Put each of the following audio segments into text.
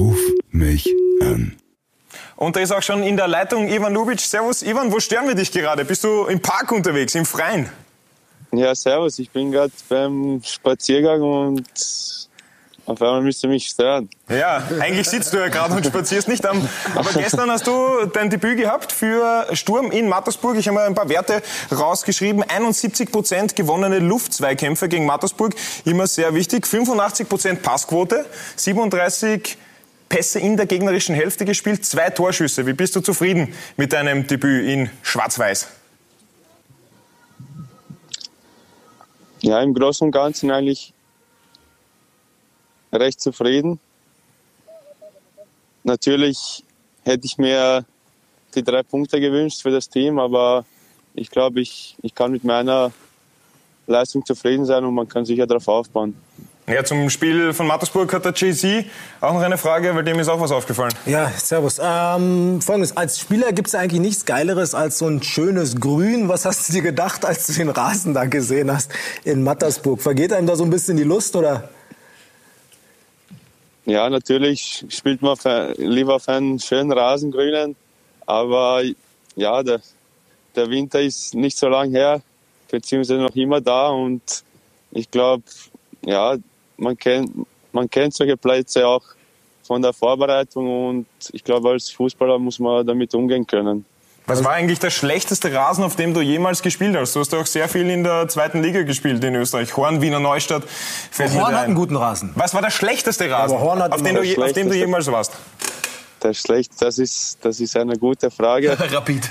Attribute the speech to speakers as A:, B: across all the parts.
A: Ruf mich an.
B: Und da ist auch schon in der Leitung Ivan Lubitsch. Servus, Ivan, wo stören wir dich gerade? Bist du im Park unterwegs, im Freien?
C: Ja, servus. Ich bin gerade beim Spaziergang und auf einmal müsst ihr mich stören.
B: Ja, eigentlich sitzt du ja gerade und spazierst nicht. am- Aber gestern hast du dein Debüt gehabt für Sturm in Mattersburg. Ich habe mal ein paar Werte rausgeschrieben. 71 Prozent gewonnene Luftzweikämpfe gegen Mattersburg. Immer sehr wichtig. 85 Prozent Passquote. 37 Pässe in der gegnerischen Hälfte gespielt. Zwei Torschüsse. Wie bist du zufrieden mit deinem Debüt in Schwarz-Weiß?
C: Ja, im Großen und Ganzen eigentlich recht zufrieden. Natürlich hätte ich mir die drei Punkte gewünscht für das Team, aber ich glaube, ich, ich kann mit meiner Leistung zufrieden sein und man kann sicher darauf aufbauen.
B: Ja, zum Spiel von Mattersburg hat der Jay-Z auch noch eine Frage, weil dem ist auch was aufgefallen.
D: Ja, servus. Ähm, Folgendes, als Spieler gibt es eigentlich nichts Geileres als so ein schönes Grün. Was hast du dir gedacht, als du den Rasen da gesehen hast in Mattersburg? Vergeht einem da so ein bisschen die Lust, oder?
C: Ja, natürlich spielt man für, lieber auf einen schönen Rasengrünen, aber ja, der, der Winter ist nicht so lang her, beziehungsweise noch immer da und ich glaube, ja, man kennt, man kennt solche Plätze auch von der Vorbereitung und ich glaube, als Fußballer muss man damit umgehen können.
B: Was war eigentlich der schlechteste Rasen, auf dem du jemals gespielt hast? Du hast ja auch sehr viel in der zweiten Liga gespielt in Österreich. Horn, Wiener Neustadt. Fällt
D: Horn hat
B: ein.
D: einen guten Rasen.
B: Was war der schlechteste Rasen,
D: Aber Horn hat
B: auf, den
D: immer
B: du, je-
C: der
B: auf dem du
C: schlechteste.
B: jemals warst?
C: Das ist schlecht, das ist, das ist eine gute Frage.
E: Rapid.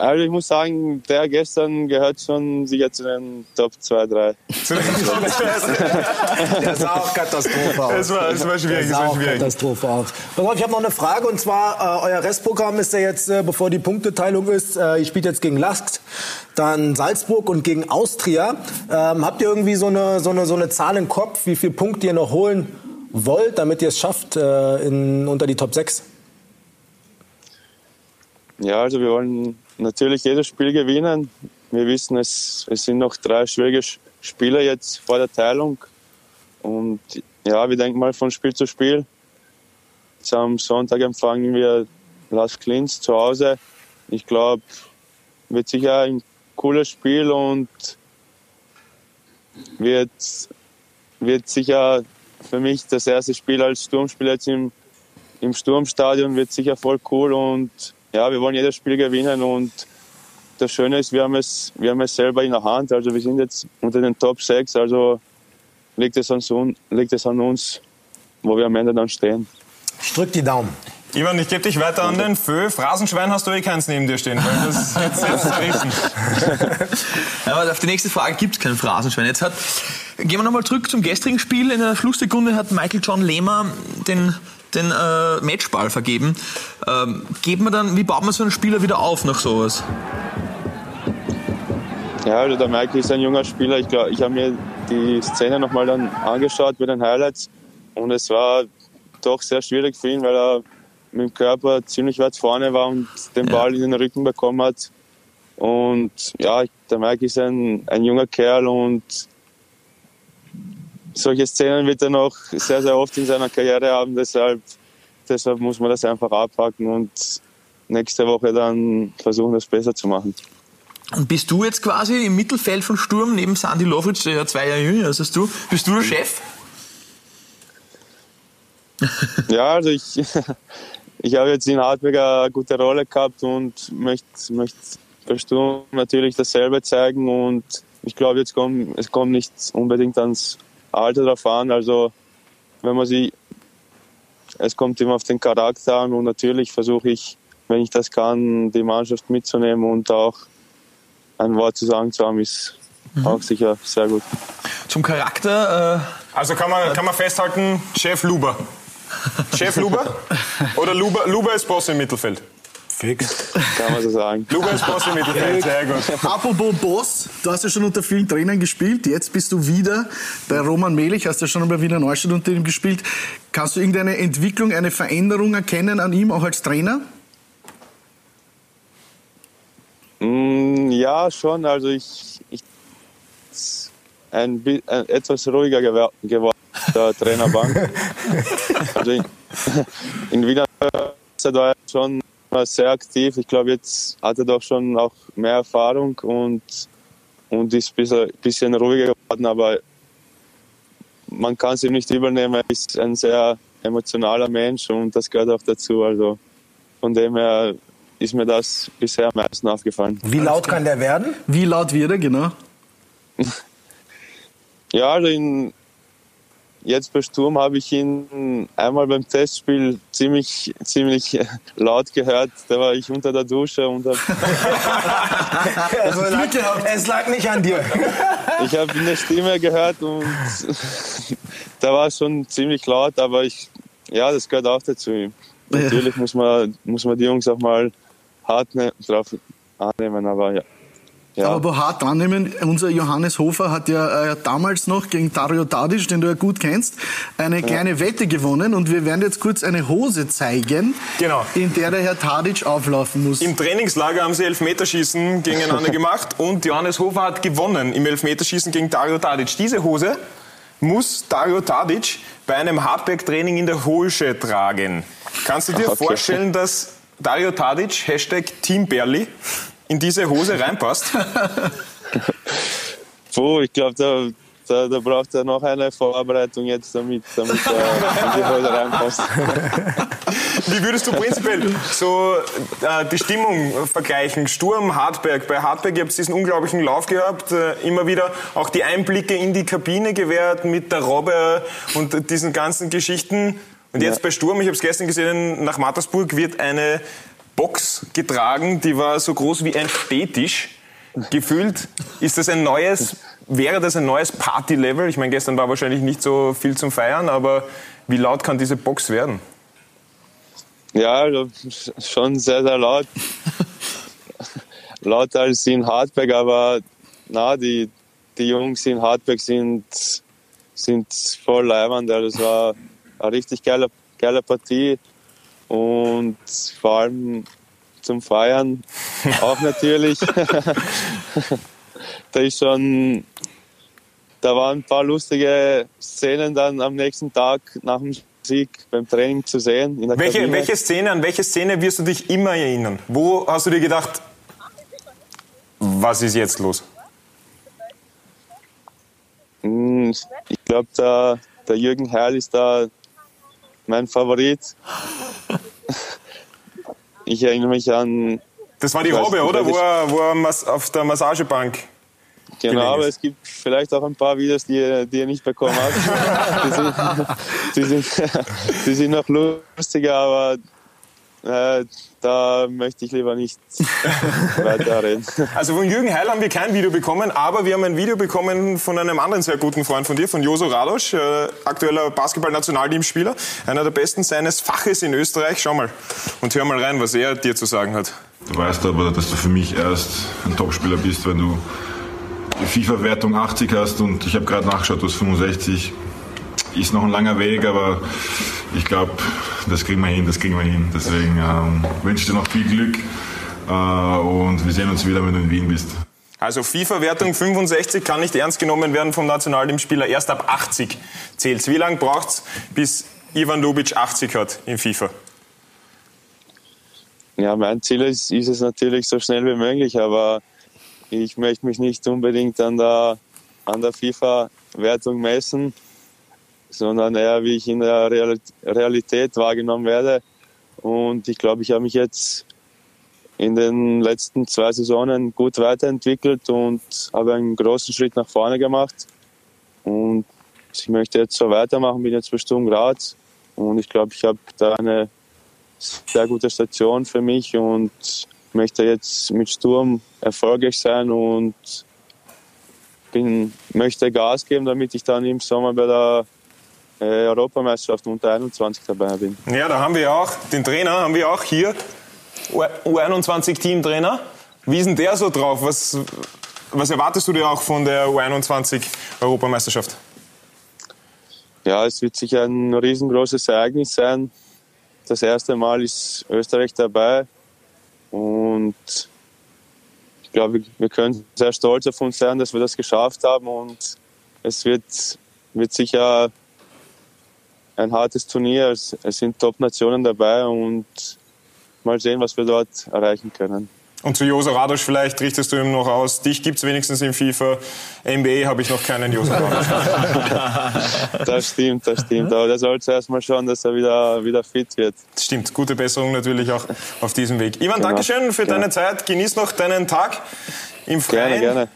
C: Also ich muss sagen, der gestern gehört schon sicher zu den Top 2, 3.
D: Der sah auch Katastrophe aus.
B: Das war, das war schwierig.
D: Der
B: Das
D: sah auch
B: schwierig.
D: Katastrophe aus. Pass auf, ich habe noch eine Frage und zwar, äh, euer Restprogramm ist ja jetzt, äh, bevor die Punkteteilung ist, äh, ihr spielt jetzt gegen Lask, dann Salzburg und gegen Austria. Ähm, habt ihr irgendwie so eine, so, eine, so eine Zahl im Kopf, wie viele Punkte ihr noch holen wollt, damit ihr es schafft äh, in, unter die Top 6?
C: Ja, also wir wollen natürlich jedes Spiel gewinnen. Wir wissen, es, es sind noch drei schwierige Sch- Spiele jetzt vor der Teilung. Und ja, wir denken mal von Spiel zu Spiel. Jetzt am Sonntag empfangen wir Las Klins zu Hause. Ich glaube, wird sicher ein cooles Spiel und wird, wird sicher für mich das erste Spiel als Sturmspieler jetzt im, im Sturmstadion wird sicher voll cool und ja, wir wollen jedes Spiel gewinnen und das Schöne ist, wir haben es, wir haben es selber in der Hand. Also wir sind jetzt unter den Top 6, also liegt es an, uns- liegt es an uns, wo wir am Ende dann stehen.
D: Ich drück die Daumen.
B: Ivan, ich gebe dich weiter an den Fö. Phrasenschwein hast du eh keins neben dir stehen, weil das ist jetzt, jetzt zerrissen.
E: Ja, aber auf die nächste Frage gibt es kein Phrasenschwein. Jetzt hat, gehen wir nochmal zurück zum gestrigen Spiel. In der Schlusssekunde hat Michael John Lehmer den, den äh, Matchball vergeben. Ähm, geht man dann, wie baut man so einen Spieler wieder auf nach sowas?
C: Ja, also der Mike ist ein junger Spieler. Ich, ich habe mir die Szene nochmal dann angeschaut bei den Highlights und es war doch sehr schwierig für ihn, weil er mit dem Körper ziemlich weit vorne war und den Ball in den Rücken bekommen hat. Und ja, der Mike ist ein, ein junger Kerl und solche Szenen wird er noch sehr, sehr oft in seiner Karriere haben. Deshalb, deshalb muss man das einfach abpacken und nächste Woche dann versuchen, das besser zu machen.
E: Und bist du jetzt quasi im Mittelfeld von Sturm neben Sandy Lovric, der ja zwei Jahre jünger ist als du, bist du der Chef?
C: Ja, also ich, ich habe jetzt in Hartberg eine gute Rolle gehabt und möchte, möchte bei Sturm natürlich dasselbe zeigen und ich glaube, jetzt kommt, es kommt nicht unbedingt ans Alter drauf an. Also wenn man sie, es kommt immer auf den Charakter an und natürlich versuche ich, wenn ich das kann, die Mannschaft mitzunehmen und auch ein Wort zu sagen zu haben, ist auch sicher sehr gut.
E: Zum Charakter, äh,
B: Also kann man, kann man festhalten, Chef Luber. Chef Luber? Oder Luber, Luber ist Boss im Mittelfeld?
D: Fix.
C: Kann man so sagen.
B: Ist Boss im Mittelfeld, sehr gut.
F: Apropos Boss, du hast ja schon unter vielen Trainern gespielt, jetzt bist du wieder bei Roman Melich, hast ja schon bei Wiener Neustadt unter ihm gespielt. Kannst du irgendeine Entwicklung, eine Veränderung erkennen an ihm, auch als Trainer?
C: Mm, Ja, schon. Also ich, ich ein, äh, etwas ruhiger geworden. der Trainerbank. Also in, in Wiener war er schon sehr aktiv. Ich glaube, jetzt hat er doch schon auch mehr Erfahrung und, und ist ein bisschen ruhiger geworden, aber man kann es ihm nicht übernehmen. Er ist ein sehr emotionaler Mensch und das gehört auch dazu. Also von dem her ist mir das bisher am meisten aufgefallen.
D: Wie laut kann der werden?
F: Wie laut wird er, genau?
C: ja, also in, jetzt bei Sturm habe ich ihn einmal beim Testspiel ziemlich, ziemlich laut gehört. Da war ich unter der Dusche und habe.
D: also lag, es lag nicht an dir.
C: ich habe eine Stimme gehört und da war es schon ziemlich laut, aber ich, ja, das gehört auch dazu. Natürlich muss man, muss man die Jungs auch mal hart ne drauf annehmen, aber ja.
F: Ja. Aber hart annehmen, unser Johannes Hofer hat ja äh, damals noch gegen Dario Tadic, den du ja gut kennst, eine kleine ja. Wette gewonnen und wir werden jetzt kurz eine Hose zeigen, genau. in der der Herr Tadic auflaufen muss.
B: Im Trainingslager haben sie Elfmeterschießen gegeneinander gemacht und Johannes Hofer hat gewonnen im Elfmeterschießen gegen Dario Tadic. Diese Hose muss Dario Tadic bei einem Hardback-Training in der Hohlsche tragen. Kannst du dir okay. vorstellen, dass Dario Tadic, Hashtag Team Berli, in diese Hose reinpasst?
C: Puh, ich glaube, da, da, da, braucht er noch eine Vorbereitung jetzt, damit, damit er in die Hose reinpasst.
B: Wie würdest du prinzipiell so äh, die Stimmung vergleichen? Sturm, Hartberg. Bei Hartberg ihr habt diesen unglaublichen Lauf gehabt, äh, immer wieder auch die Einblicke in die Kabine gewährt mit der Robbe und diesen ganzen Geschichten. Und jetzt ja. bei Sturm, ich habe es gestern gesehen, nach Mattersburg wird eine Box getragen, die war so groß wie ein Stehtisch. Gefühlt ist das ein neues, wäre das ein neues Party-Level? Ich meine, gestern war wahrscheinlich nicht so viel zum Feiern, aber wie laut kann diese Box werden?
C: Ja, also schon sehr, sehr laut. Lauter als in Hartberg, aber na, die, die Jungs in Hartberg sind, sind voll leibend. Das war eine richtig geile, geile Partie und vor allem zum Feiern auch natürlich. da ist schon, da waren ein paar lustige Szenen dann am nächsten Tag nach dem Sieg beim Training zu sehen.
B: welche, welche Szene, an welche Szene wirst du dich immer erinnern? Wo hast du dir gedacht, was ist jetzt los?
C: Hm, ich glaube, der, der Jürgen Herrl ist da mein Favorit. Ich erinnere mich an.
B: Das war die Robbe, oder? Wo er, wo er auf der Massagebank.
C: Genau, aber es gibt vielleicht auch ein paar Videos, die, die ihr nicht bekommen habt. die, sind, die, sind, die sind noch lustiger, aber äh, da möchte ich lieber nicht weiterreden.
B: Also von Jürgen Heil haben wir kein Video bekommen, aber wir haben ein Video bekommen von einem anderen sehr guten Freund von dir, von Joso Radosch, äh, aktueller Basketball-Nationalteamspieler, einer der besten seines Faches in Österreich. Schau mal und hör mal rein, was er dir zu sagen hat.
A: Du weißt aber, dass du für mich erst ein Topspieler bist, wenn du die FIFA-Wertung 80 hast und ich habe gerade nachgeschaut, du hast 65. Ist noch ein langer Weg, aber ich glaube, das kriegen wir hin, das kriegen wir hin. Deswegen ähm, wünsche ich dir noch viel Glück äh, und wir sehen uns wieder, wenn du in Wien bist.
B: Also FIFA-Wertung 65 kann nicht ernst genommen werden vom Nationalteamspieler. Erst ab 80 zählt Wie lange braucht es, bis Ivan Lubic 80 hat in FIFA?
C: Ja, mein Ziel ist, ist es natürlich so schnell wie möglich, aber ich möchte mich nicht unbedingt an der, an der FIFA-Wertung messen sondern eher, wie ich in der Realität wahrgenommen werde. Und ich glaube, ich habe mich jetzt in den letzten zwei Saisonen gut weiterentwickelt und habe einen großen Schritt nach vorne gemacht. Und ich möchte jetzt so weitermachen, bin jetzt bei Sturm Graz und ich glaube, ich habe da eine sehr gute Station für mich und möchte jetzt mit Sturm erfolgreich sein und bin, möchte Gas geben, damit ich dann im Sommer bei der äh, Europameisterschaft unter 21 dabei bin.
B: Ja, da haben wir auch den Trainer, haben wir auch hier, U21-Teamtrainer. Wie ist denn der so drauf? Was, was erwartest du dir auch von der U21-Europameisterschaft?
C: Ja, es wird sicher ein riesengroßes Ereignis sein. Das erste Mal ist Österreich dabei und ich glaube, wir können sehr stolz auf uns sein, dass wir das geschafft haben und es wird, wird sicher ein hartes Turnier. Es, es sind Top-Nationen dabei und mal sehen, was wir dort erreichen können.
B: Und zu Joso Radosch vielleicht richtest du ihm noch aus, dich gibt es wenigstens in FIFA, NBA habe ich noch keinen Joso Radosch.
C: das stimmt, das stimmt. Aber der soll zuerst mal schauen, dass er wieder, wieder fit wird.
B: Stimmt, gute Besserung natürlich auch auf diesem Weg. Ivan, genau. Dankeschön für genau. deine Zeit. Genieß noch deinen Tag im Freien.
C: Gerne, gerne.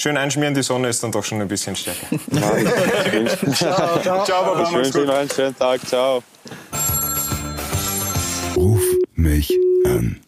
B: Schön einschmieren, die Sonne ist dann doch schon ein bisschen stärker.
C: ciao, ciao. Ciao, Baba, ich wünsche Ihnen einen schönen Tag. Ciao.
G: Ruf mich an.